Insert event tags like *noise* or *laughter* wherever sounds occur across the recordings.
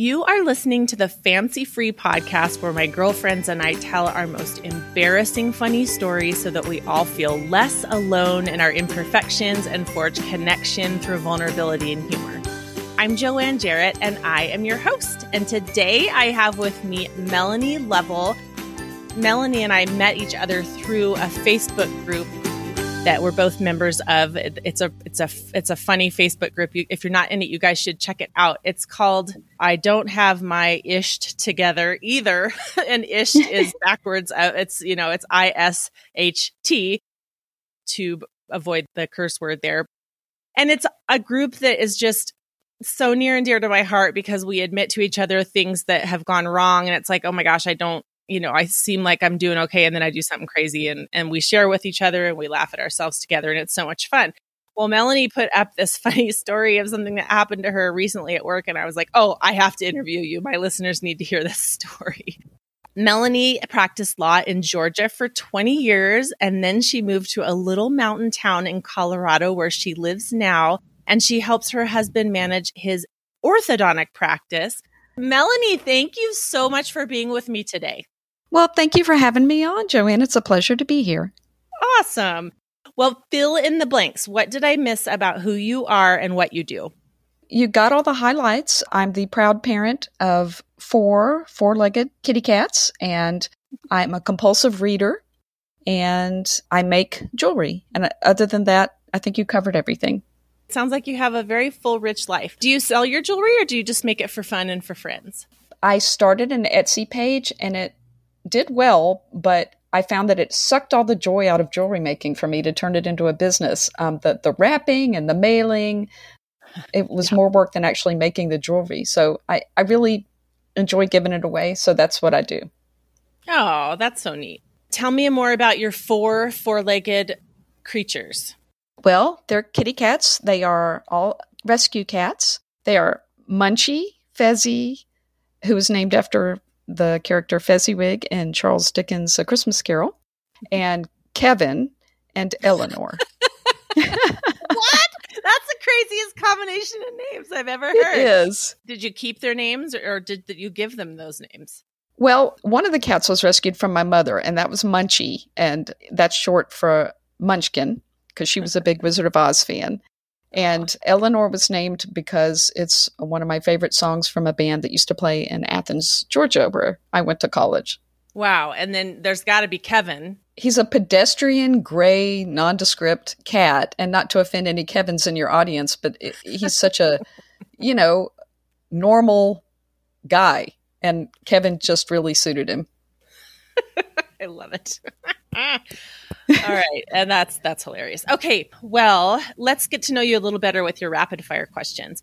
You are listening to the Fancy Free podcast where my girlfriends and I tell our most embarrassing funny stories so that we all feel less alone in our imperfections and forge connection through vulnerability and humor. I'm Joanne Jarrett and I am your host. And today I have with me Melanie Level. Melanie and I met each other through a Facebook group that we're both members of. It's a it's a it's a funny Facebook group. You, if you're not in it, you guys should check it out. It's called "I Don't Have My Isht Together Either," *laughs* and Isht *laughs* is backwards. Uh, it's you know it's I S H T to avoid the curse word there, and it's a group that is just so near and dear to my heart because we admit to each other things that have gone wrong and it's like oh my gosh i don't you know, I seem like I'm doing okay and then I do something crazy and and we share with each other and we laugh at ourselves together and it's so much fun. Well, Melanie put up this *laughs* funny story of something that happened to her recently at work and I was like, "Oh, I have to interview you. My listeners need to hear this *laughs* story." Melanie practiced law in Georgia for 20 years and then she moved to a little mountain town in Colorado where she lives now and she helps her husband manage his orthodontic practice. Melanie, thank you so much for being with me today. Well, thank you for having me on, Joanne. It's a pleasure to be here. Awesome. Well, fill in the blanks. What did I miss about who you are and what you do? You got all the highlights. I'm the proud parent of four four legged kitty cats, and I'm a compulsive reader, and I make jewelry. And other than that, I think you covered everything. Sounds like you have a very full, rich life. Do you sell your jewelry or do you just make it for fun and for friends? I started an Etsy page and it did well, but I found that it sucked all the joy out of jewelry making for me to turn it into a business. Um, the the wrapping and the mailing, it was yeah. more work than actually making the jewelry. So I, I really enjoy giving it away. So that's what I do. Oh, that's so neat. Tell me more about your four four legged creatures. Well, they're kitty cats. They are all rescue cats. They are Munchie, Fezzi, who was named after the character Fezziwig in Charles Dickens' A Christmas Carol, and Kevin and Eleanor. *laughs* what? That's the craziest combination of names I've ever heard. It is. Did you keep their names or did, did you give them those names? Well, one of the cats was rescued from my mother, and that was Munchie, and that's short for Munchkin because she was a big Wizard of Oz fan. And Eleanor was named because it's one of my favorite songs from a band that used to play in Athens, Georgia, where I went to college. Wow. And then there's got to be Kevin. He's a pedestrian, gray, nondescript cat. And not to offend any Kevins in your audience, but it, he's such a, *laughs* you know, normal guy. And Kevin just really suited him. *laughs* I love it. *laughs* All right, and that's that's hilarious. Okay, well, let's get to know you a little better with your rapid fire questions.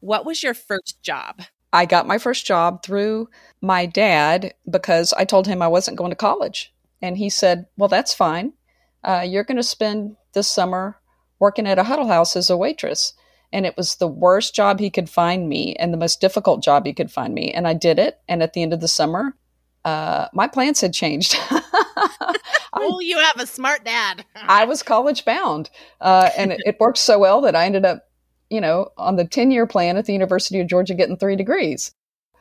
What was your first job? I got my first job through my dad because I told him I wasn't going to college, and he said, "Well, that's fine. Uh, you're going to spend this summer working at a Huddle House as a waitress." And it was the worst job he could find me, and the most difficult job he could find me. And I did it. And at the end of the summer, uh, my plans had changed. *laughs* *laughs* oh, you have a smart dad. *laughs* I was college bound, uh, and it, it, worked so well that I ended up, you know, on the ten year plan at the University of Georgia, getting three degrees.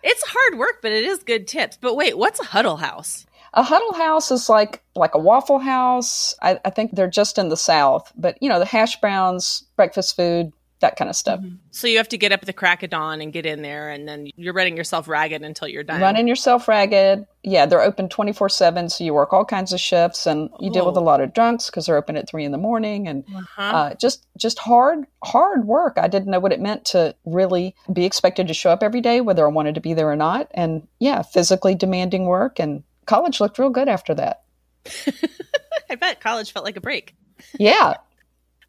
It's hard work, but it is good tips. But wait, what's a huddle house? A huddle house is like like a waffle house. I, I think they're just in the South, but you know, the hash browns, breakfast food, that kind of stuff. Mm-hmm. So you have to get up at the crack of dawn and get in there, and then you're running yourself ragged until you're done. Running yourself ragged. Yeah, they're open 24 7, so you work all kinds of shifts, and you deal with a lot of drunks because they're open at three in the morning, and uh-huh. uh, just just hard hard work. I didn't know what it meant to really be expected to show up every day, whether I wanted to be there or not, and yeah, physically demanding work. And college looked real good after that. *laughs* I bet college felt like a break. yeah,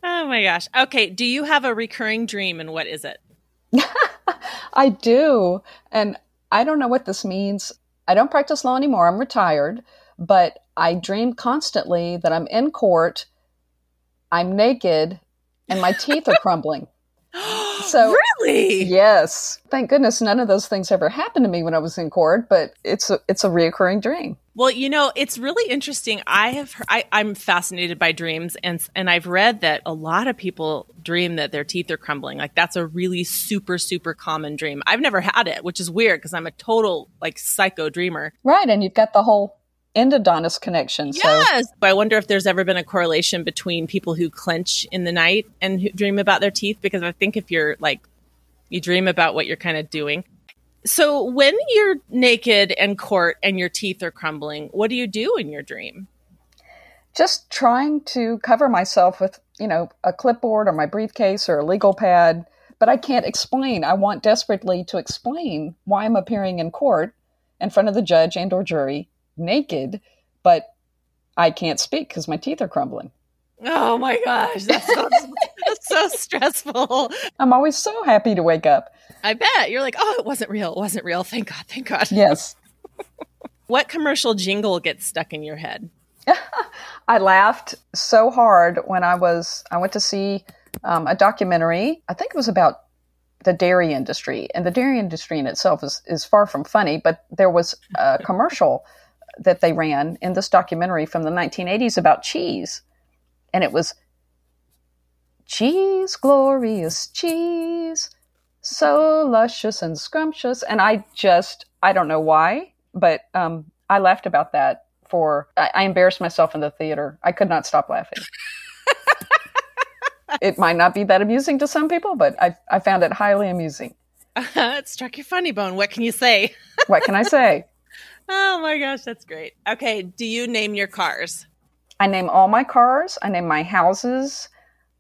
Oh my gosh. Okay. Do you have a recurring dream and what is it? *laughs* I do. And I don't know what this means. I don't practice law anymore. I'm retired, but I dream constantly that I'm in court, I'm naked, and my teeth are *laughs* crumbling. *gasps* So really? Yes. Thank goodness none of those things ever happened to me when I was in court, but it's a it's a reoccurring dream. Well, you know, it's really interesting. I have I, I'm fascinated by dreams and and I've read that a lot of people dream that their teeth are crumbling. Like that's a really super, super common dream. I've never had it, which is weird because I'm a total like psycho dreamer. Right. And you've got the whole endodontist connection. So. Yes. I wonder if there's ever been a correlation between people who clench in the night and who dream about their teeth, because I think if you're like, you dream about what you're kind of doing. So when you're naked and court and your teeth are crumbling, what do you do in your dream? Just trying to cover myself with, you know, a clipboard or my briefcase or a legal pad, but I can't explain. I want desperately to explain why I'm appearing in court in front of the judge and or jury naked, but I can't speak because my teeth are crumbling. Oh my gosh, that's so, *laughs* so stressful. I'm always so happy to wake up. I bet. You're like, oh, it wasn't real. It wasn't real. Thank God. Thank God. Yes. *laughs* what commercial jingle gets stuck in your head? *laughs* I laughed so hard when I was, I went to see um, a documentary. I think it was about the dairy industry. And the dairy industry in itself is, is far from funny, but there was a commercial that they ran in this documentary from the 1980s about cheese. And it was cheese, glorious cheese, so luscious and scrumptious. And I just, I don't know why, but um, I laughed about that for, I, I embarrassed myself in the theater. I could not stop laughing. *laughs* it might not be that amusing to some people, but I, I found it highly amusing. Uh, *laughs* it struck your funny bone. What can you say? what can I say? Oh my gosh, that's great. Okay, do you name your cars? I name all my cars. I name my houses.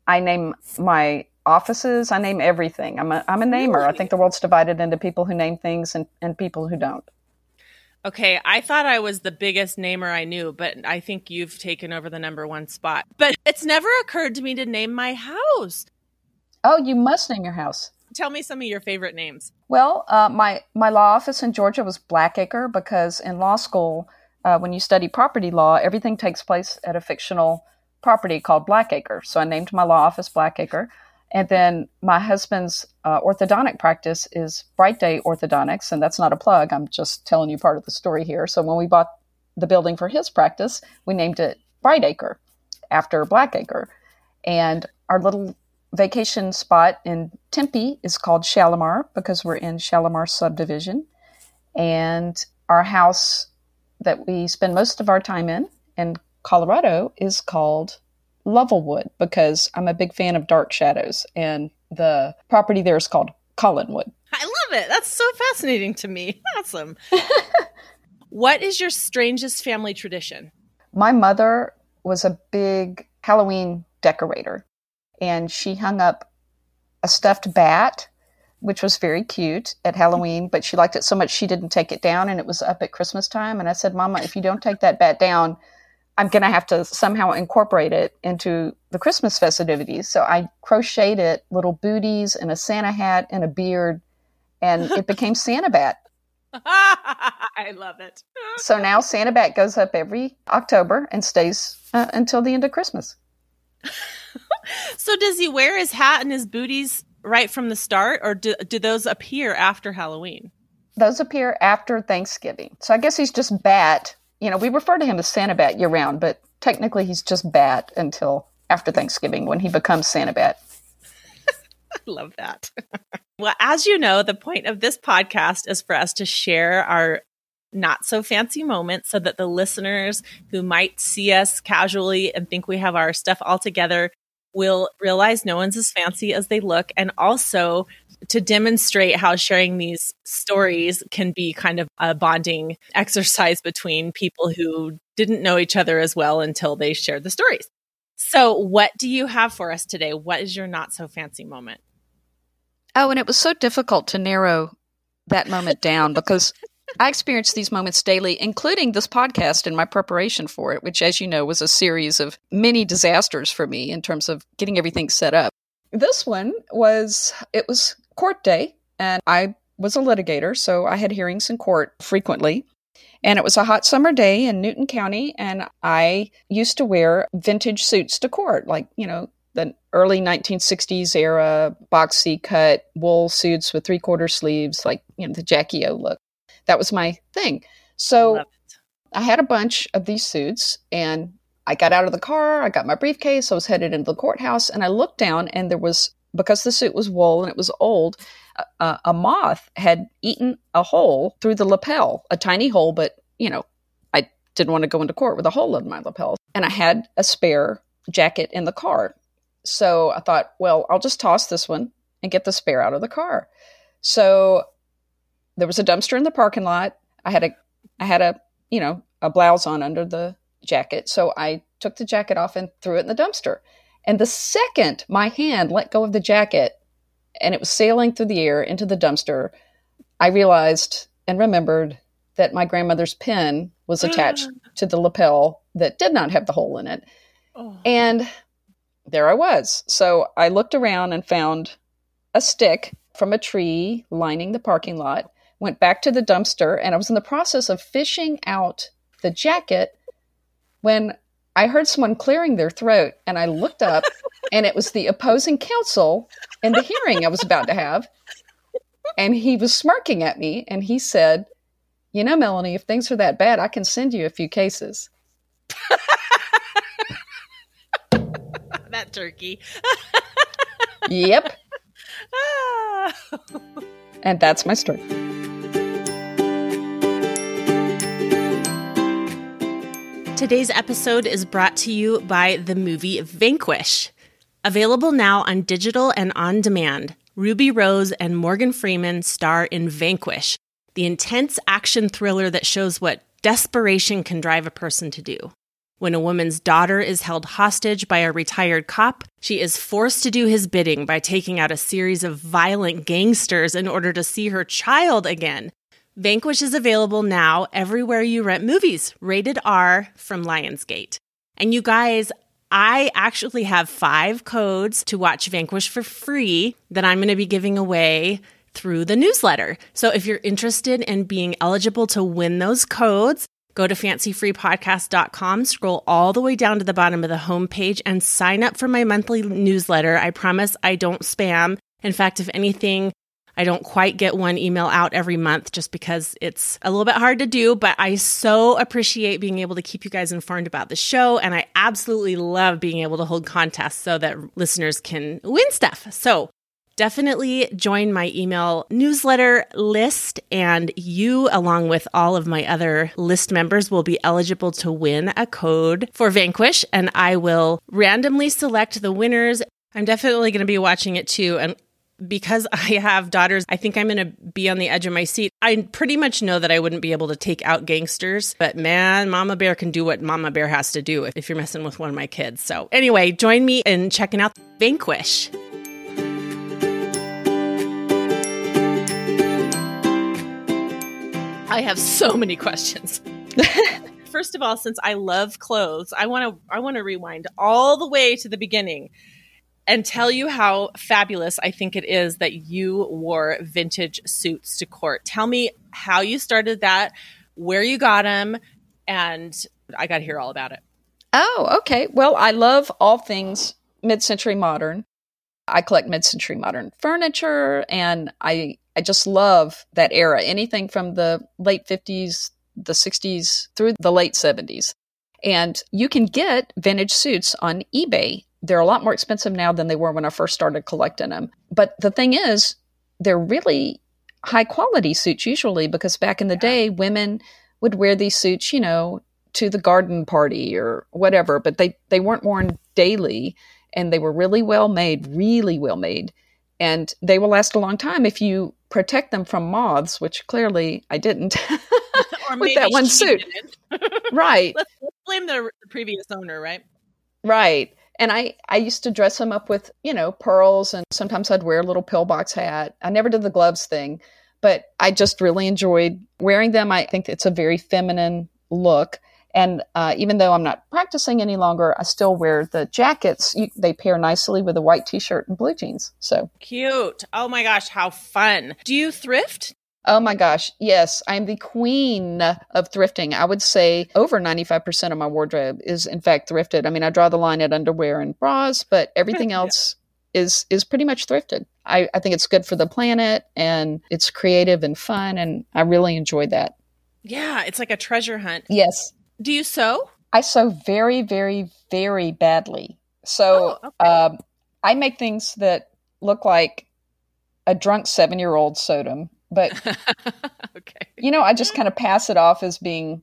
I name my offices. I name everything. I'm a, I'm a namer. Really? I think the world's divided into people who name things and, and people who don't. Okay, I thought I was the biggest namer I knew, but I think you've taken over the number one spot. But it's never occurred to me to name my house. Oh, you must name your house tell me some of your favorite names. Well, uh, my my law office in Georgia was Blackacre because in law school, uh, when you study property law, everything takes place at a fictional property called Blackacre. So I named my law office Blackacre. And then my husband's uh, orthodontic practice is Bright Day Orthodontics, and that's not a plug. I'm just telling you part of the story here. So when we bought the building for his practice, we named it Brightacre after Blackacre. And our little vacation spot in Tempe is called Shalimar because we're in Shalimar subdivision. And our house that we spend most of our time in in Colorado is called Lovelwood because I'm a big fan of dark shadows. And the property there is called Collinwood. I love it. That's so fascinating to me. *laughs* Awesome. *laughs* what is your strangest family tradition? My mother was a big Halloween decorator and she hung up a stuffed bat, which was very cute at Halloween, but she liked it so much she didn't take it down, and it was up at Christmas time. And I said, Mama, if you don't take that bat down, I'm going to have to somehow incorporate it into the Christmas festivities. So I crocheted it, little booties and a Santa hat and a beard, and it *laughs* became Santa Bat. I love it. so now Santa Bat goes up every October and stays uh, until the end of Christmas. *laughs* *laughs* so does he wear his hat and his booties right from the start, or do, do those appear after Halloween? Those appear after Thanksgiving. So I guess he's just Bat. You know, we refer to him as Santa Bat year round, but technically he's just Bat until after Thanksgiving when he becomes Santa Bat. *laughs* I love that. *laughs* well, as you know, the point of this podcast is for us to share our not so fancy moments so that the listeners who might see us casually and think we have our stuff all together will realize no one's as fancy as they look and also to demonstrate how sharing these stories can be kind of a bonding exercise between people who didn't know each other as well until they shared the stories. So, what do you have for us today? What is your not so fancy moment? Oh, and it was so difficult to narrow that moment down because I experience these moments daily, including this podcast and my preparation for it, which, as you know, was a series of many disasters for me in terms of getting everything set up. This one was, it was court day, and I was a litigator, so I had hearings in court frequently. And it was a hot summer day in Newton County, and I used to wear vintage suits to court, like, you know, the early 1960s era boxy cut wool suits with three quarter sleeves, like, you know, the Jackie O look. That was my thing. So I had a bunch of these suits and I got out of the car, I got my briefcase, I was headed into the courthouse, and I looked down, and there was, because the suit was wool and it was old, uh, a moth had eaten a hole through the lapel, a tiny hole, but, you know, I didn't want to go into court with a hole in my lapel. And I had a spare jacket in the car. So I thought, well, I'll just toss this one and get the spare out of the car. So there was a dumpster in the parking lot. I had a, I had a, you know, a blouse on under the jacket. So I took the jacket off and threw it in the dumpster. And the second my hand let go of the jacket and it was sailing through the air into the dumpster, I realized and remembered that my grandmother's pin was attached *gasps* to the lapel that did not have the hole in it. Oh. And there I was. So I looked around and found a stick from a tree lining the parking lot, went back to the dumpster, and I was in the process of fishing out the jacket when I heard someone clearing their throat and I looked up *laughs* and it was the opposing counsel in the hearing I was about to have. And he was smirking at me and he said, You know, Melanie, if things are that bad, I can send you a few cases. that turkey. yep. *laughs* Ah. and that's my story. Today's episode is brought to you by the movie Vanquish. Available now on digital and on demand, Ruby Rose and Morgan Freeman star in Vanquish, the intense action thriller that shows what desperation can drive a person to do. When a woman's daughter is held hostage by a retired cop, she is forced to do his bidding by taking out a series of violent gangsters in order to see her child again. Vanquish is available now everywhere you rent movies, rated R from Lionsgate. And you guys, I actually have five codes to watch Vanquish for free that I'm going to be giving away through the newsletter. So if you're interested in being eligible to win those codes, go to fancyfreepodcast.com, scroll all the way down to the bottom of the homepage, and sign up for my monthly newsletter. I promise I don't spam. In fact, if anything, I don't quite get one email out every month just because it's a little bit hard to do, but I so appreciate being able to keep you guys informed about the show. And I absolutely love being able to hold contests so that listeners can win stuff. So definitely join my email newsletter list, and you, along with all of my other list members, will be eligible to win a code for Vanquish. And I will randomly select the winners. I'm definitely going to be watching it too. And because *laughs* I have daughters, I think I'm going to be on the edge of my seat. I pretty much know that I wouldn't be able to take out gangsters, but man, Mama Bear can do what Mama Bear has to do if you're messing with one of my kids. So, anyway, join me in checking out Vanquish. I have so many questions. *laughs* First of all, since I love clothes, I want to I want to rewind all the way to the beginning and tell you how fabulous I think it is that you wore vintage suits to court. Tell me how you started that, where you got them, and I got to hear all about it. Oh, okay. Well, I love all things mid century modern. I collect mid century modern furniture, and I, I just love that era. Anything from the late 50s, the 60s, through the late 70s. And you can get vintage suits on eBay they're a lot more expensive now than they were when I first started collecting them. But the thing is, they're really high quality suits usually because back in the day, women would wear these suits, you know, to the garden party or whatever, but they, they weren't worn daily and they were really well made, really well made. And they will last a long time if you protect them from moths, which clearly I didn't *laughs* *laughs* with that one suit. right. *laughs* Let's blame the previous owner, right? Right. And I, I used to dress them up with, you know, pearls and sometimes I'd wear a little pillbox hat. I never did the gloves thing, but I just really enjoyed wearing them. I think it's a very feminine look. And uh, even though I'm not practicing any longer, I still wear the jackets. You, they pair nicely with a white t shirt and blue jeans. So cute. Oh my gosh, how fun. Do you thrift? Oh my gosh. Yes, I'm the queen of thrifting. I would say over 95% of my wardrobe is in fact thrifted. I mean, I draw the line at underwear and bras, but everything else yeah. is is pretty much thrifted. I, I think it's good for the planet and it's creative and fun and I really enjoy that. Yeah, it's like a treasure hunt. Yes. Do you sew? I sew very, very, very badly. So oh, okay. um, I make things that look like a drunk seven year old sewed them but *laughs* okay. you know, I just kind of pass it off as being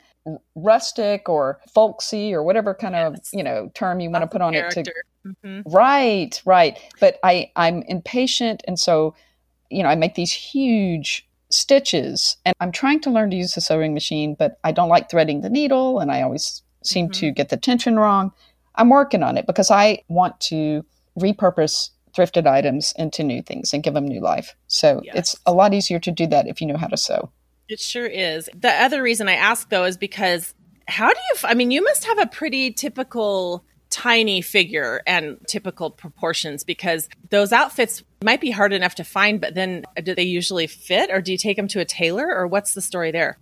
rustic or folksy or whatever kind of you know term you want to put on character. it to mm-hmm. right right but i i'm impatient and so you know i make these huge stitches and i'm trying to learn to use the sewing machine but i don't like threading the needle and i always seem mm-hmm. to get the tension wrong i'm working on it because i want to repurpose thrifted items into new things and give them new life. So yes. it's a lot easier to do that if you know how to sew. It sure is. The other reason I ask though is because how do you, I mean, you must have a pretty typical tiny figure and typical proportions because those outfits might be hard enough to find, but then do they usually fit or do you take them to a tailor or what's the story there?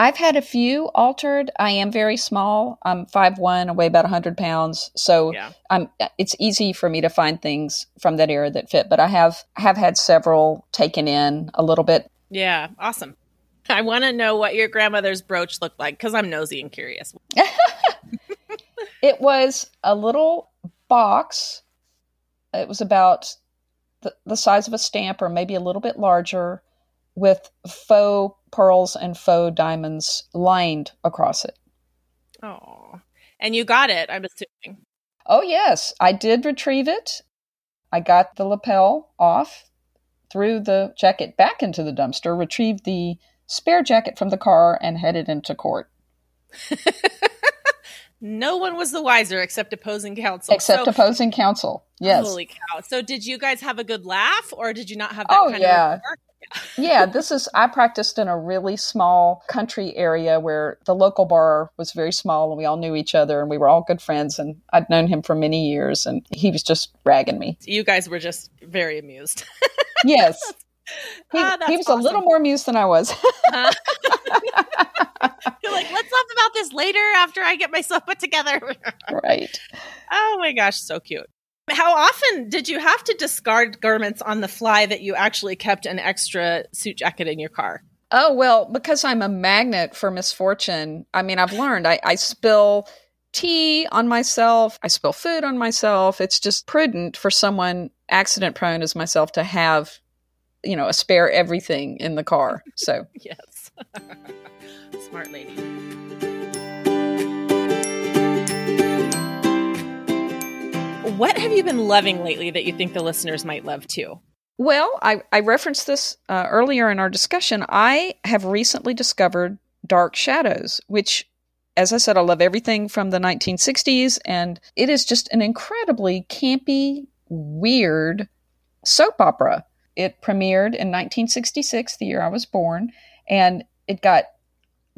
I've had a few altered. I am very small. I'm five one. I weigh about hundred pounds, so yeah. I'm. It's easy for me to find things from that era that fit. But I have have had several taken in a little bit. Yeah, awesome. I want to know what your grandmother's brooch looked like because I'm nosy and curious. *laughs* *laughs* it was a little box. It was about the, the size of a stamp, or maybe a little bit larger, with faux pearls and faux diamonds lined across it. Oh, and you got it, I'm assuming. Oh, yes, I did retrieve it. I got the lapel off, threw the jacket back into the dumpster, retrieved the spare jacket from the car, and headed into court. *laughs* no one was the wiser except opposing counsel. Except so, opposing counsel. Yes. Holy cow. So did you guys have a good laugh or did you not have that oh, kind yeah. of yeah, this is, I practiced in a really small country area where the local bar was very small and we all knew each other and we were all good friends. And I'd known him for many years and he was just ragging me. You guys were just very amused. *laughs* yes. He, ah, he was awesome. a little more amused than I was. *laughs* uh, *laughs* you're like, let's laugh about this later after I get myself put together. right. Oh my gosh, so cute. How often did you have to discard garments on the fly that you actually kept an extra suit jacket in your car? Oh, well, because I'm a magnet for misfortune. I mean, I've learned I, I spill tea on myself, I spill food on myself. It's just prudent for someone accident prone as myself to have, you know, a spare everything in the car. So, *laughs* yes. *laughs* Smart lady. What have you been loving lately that you think the listeners might love too? Well, I, I referenced this uh, earlier in our discussion. I have recently discovered Dark Shadows, which, as I said, I love everything from the 1960s, and it is just an incredibly campy, weird soap opera. It premiered in 1966, the year I was born, and it got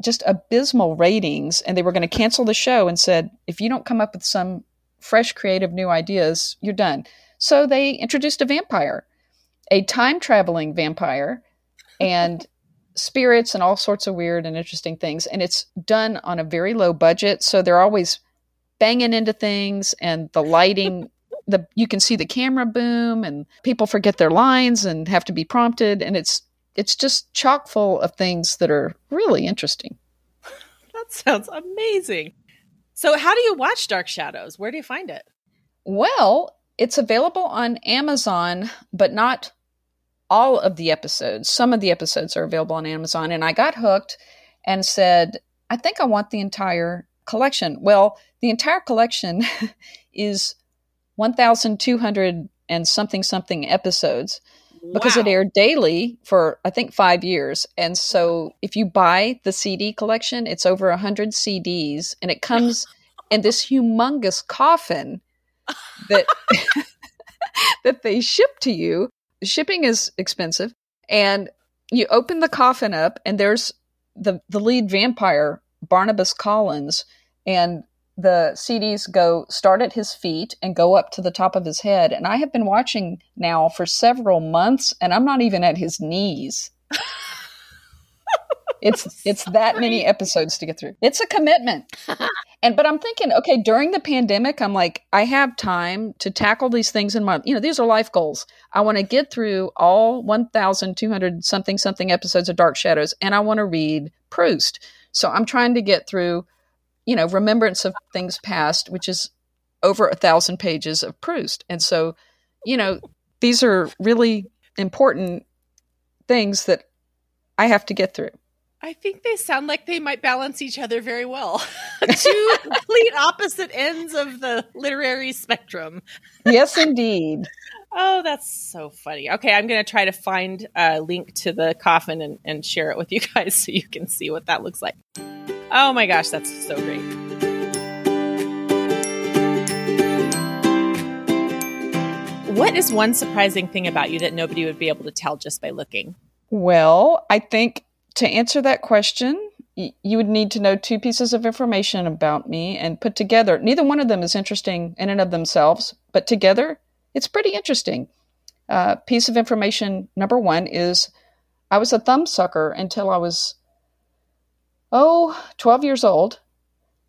just abysmal ratings, and they were going to cancel the show and said, if you don't come up with some fresh, creative, new ideas, you're done. So they introduced a vampire, a time traveling vampire, and *laughs* spirits and all sorts of weird and interesting things. And it's done on a very low budget. So they're always banging into things and the lighting. *laughs* the you can see the camera boom and people forget their lines and have to be prompted and it's it's just chock full of things that are really interesting. *laughs* That sounds amazing. So, how do you watch Dark Shadows? Where do you find it? Well, it's available on Amazon, but not all of the episodes. Some of the episodes are available on Amazon. And I got hooked and said, I think I want the entire collection. Well, the entire collection *laughs* is 1,200 and something something episodes because wow. it aired daily for I think five years. And so if you buy the CD collection, it's over a hundred CDs, and it comes in this humongous coffin *laughs* that *laughs* that they ship to you. Shipping is expensive, and you open the coffin up, and there's the the lead vampire Barnabas Collins, and the CDs go start at his feet and go up to the top of his head. And I have been watching now for several months, and I'm not even at his knees. *laughs* It's it's that many episodes to get through. It's a commitment. *laughs* and but I'm thinking, okay, during the pandemic, I'm like, I have time to tackle these things in my, you know, these are life goals. I want to get through all 1,200 something something episodes of Dark Shadows, and I want to read Proust. So I'm trying to get through, you know, Remembrance of Things Past, which is over a thousand pages of Proust, and so, you know, these are really important things that I have to get through. I think they sound like they might balance each other very well. *laughs* *laughs* Two complete opposite ends of the literary spectrum. yes, indeed. Oh, that's so funny. Okay, I'm going to try to find a link to the coffin and, and share it with you guys *laughs* so you can see what that looks like. Oh my gosh, that's so great. What is one surprising thing about you that nobody would be able to tell just by looking? Well, I think to answer that question, you would need to know two pieces of information about me and put together. Neither one of them is interesting in and of themselves, but together, it's pretty interesting. Uh, piece of information number one is I was a thumbsucker until I was, oh, 12 years old.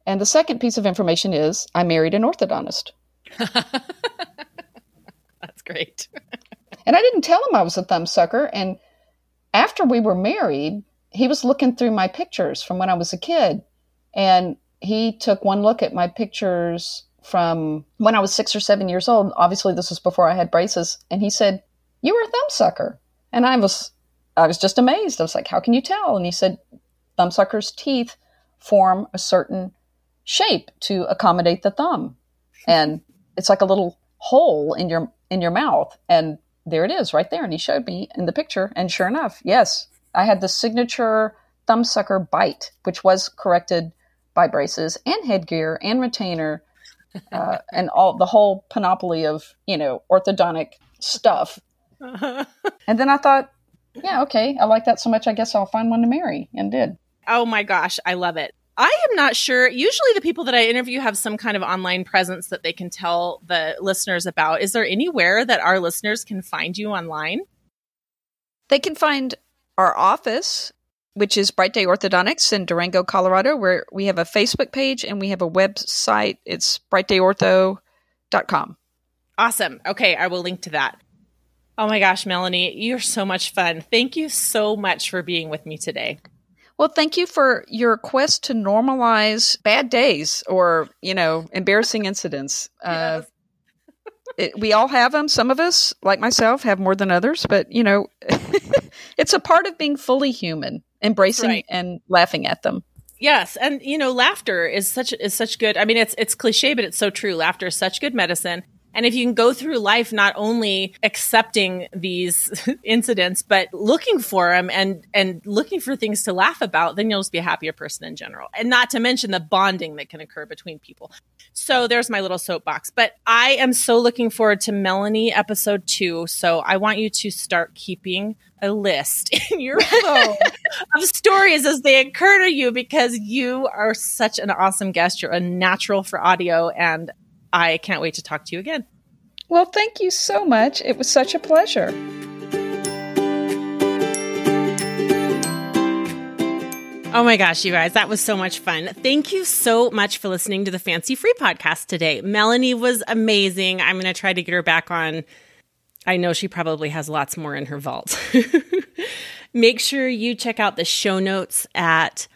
And the second piece of information is I married an orthodontist. *laughs* That's great. and I didn't tell him I was a thumbsucker. And after we were married, he was looking through my pictures from when I was a kid. And he took one look at my pictures from when I was six or seven years old. Obviously, this was before I had braces. And he said, You were a thumbsucker. And I was I was just amazed. I was like, How can you tell? And he said, Thumbsuckers' teeth form a certain shape to accommodate the thumb. And it's like a little hole in your in your mouth. And there it is right there. And he showed me in the picture. And sure enough, yes, I had the signature thumbsucker bite, which was corrected by braces and headgear and retainer uh, *laughs* and all the whole panoply of, you know, orthodontic stuff. *laughs* and then I thought, yeah, okay, I like that so much. I guess I'll find one to marry and did. Oh my gosh, I love it. I am not sure. Usually, the people that I interview have some kind of online presence that they can tell the listeners about. Is there anywhere that our listeners can find you online? They can find our office, which is Bright Day Orthodontics in Durango, Colorado, where we have a Facebook page and we have a website. It's brightdayortho.com. Awesome. Okay, I will link to that. Oh my gosh, Melanie, you're so much fun. Thank you so much for being with me today. Well, thank you for your quest to normalize bad days or, you know, embarrassing incidents. *laughs* Uh, it, we all have them. Some of us, like myself, have more than others, but, you know, *laughs* it's a part of being fully human, embracing right. and laughing at them. Yes, and you know, laughter is such is such good. I mean, it's it's cliche, but it's so true. Laughter is such good medicine. And if you can go through life not only accepting these *laughs* incidents, but looking for them and, and looking for things to laugh about, then you'll just be a happier person in general. And not to mention the bonding that can occur between people. So there's my little soapbox. But I am so looking forward to Melanie episode two. So I want you to start keeping a list *laughs* in your *laughs* phone of stories as they occur to you because you are such an awesome guest. You're a natural for audio and I can't wait to talk to you again. Well, thank you so much. It was such a pleasure. Oh my gosh, you guys, that was so much fun. Thank you so much for listening to the Fancy Free podcast today. Melanie was amazing. I'm going to try to get her back on. I know she probably has lots more in her vault. *laughs* Make sure you check out the show notes at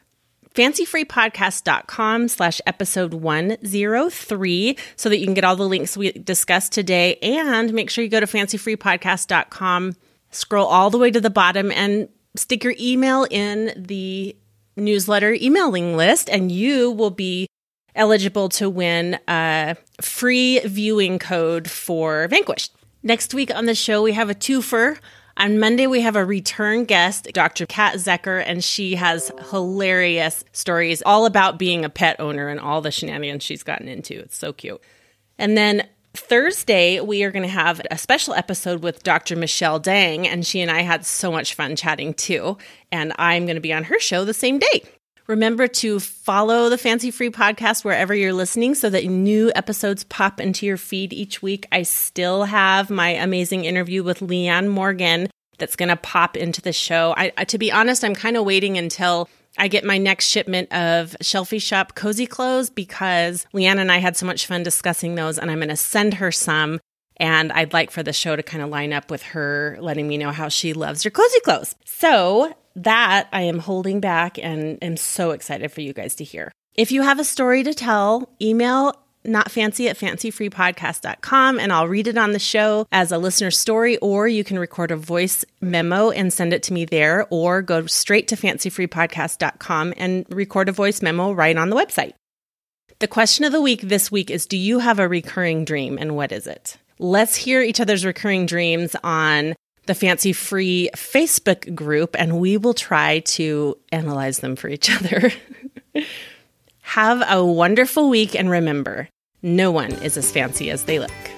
fancyfreepodcast.com slash episode 103 so that you can get all the links we discussed today. And make sure you go to fancyfreepodcast.com scroll all the way to the bottom and stick your email in the newsletter emailing list and you will be eligible to win a free viewing code for vanquished. Next week on the show we have a twofer on Monday, we have a return guest, Dr. Kat Zecker, and she has hilarious stories all about being a pet owner and all the shenanigans she's gotten into. It's so cute. And then Thursday, we are going to have a special episode with Dr. Michelle Dang, and she and I had so much fun chatting too. And I'm going to be on her show the same day. Remember to follow the Fancy Free podcast wherever you're listening so that new episodes pop into your feed each week. I still have my amazing interview with Leanne Morgan that's going to pop into the show. I, to be honest, I'm kind of waiting until I get my next shipment of Shelfie Shop cozy clothes because Leanne and I had so much fun discussing those, and I'm going to send her some. And I'd like for the show to kind of line up with her letting me know how she loves her cozy clothes. So that I am holding back and am so excited for you guys to hear. If you have a story to tell, email not fancy at fancyfreepodcast.com and I'll read it on the show as a listener story, or you can record a voice memo and send it to me there, or go straight to fancyfreepodcast.com and record a voice memo right on the website. The question of the week this week is Do you have a recurring dream and what is it? Let's hear each other's recurring dreams on the Fancy Free Facebook group and we will try to analyze them for each *laughs* other. Have a wonderful week and remember, no one is as fancy as they look.